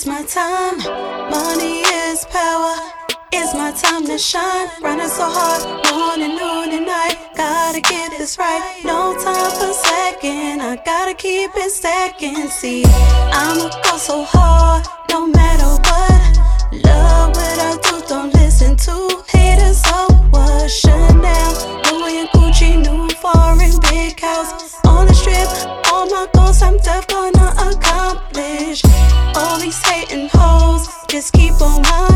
It's my time. Money is power. It's my time to shine. Running so hard, morning, noon, and night. Gotta get this right. No time for second. I gotta keep it stacking. See, I'ma go so hard, no matter what.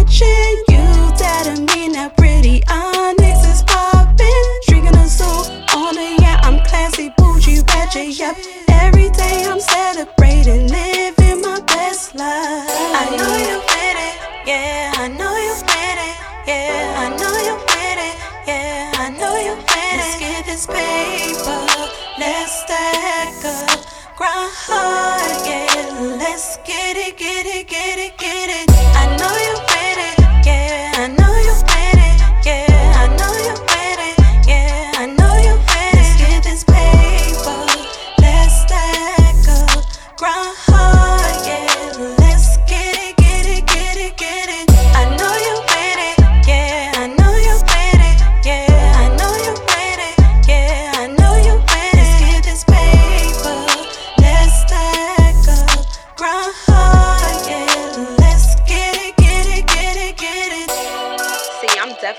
Watching. You that I mean that Pretti Onyx is popping. Drinking a soup on it, yeah, I'm classy, bougie, ratchet, yep. Every day I'm celebrating, living my best life. I know you with it, yeah, I know you with it, yeah, I know you with it, yeah, I know you with it. Let's get this paper, let's stack up, grind hard, yeah, let's get it, get it, get it,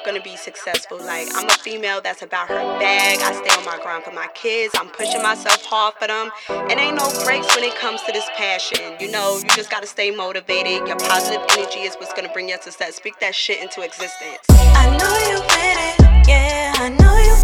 Gonna be successful. Like, I'm a female that's about her bag. I stay on my grind for my kids. I'm pushing myself hard for them. And ain't no breaks when it comes to this passion. You know, you just gotta stay motivated. Your positive energy is what's gonna bring your success. Speak that shit into existence. I know you with it, yeah, I know you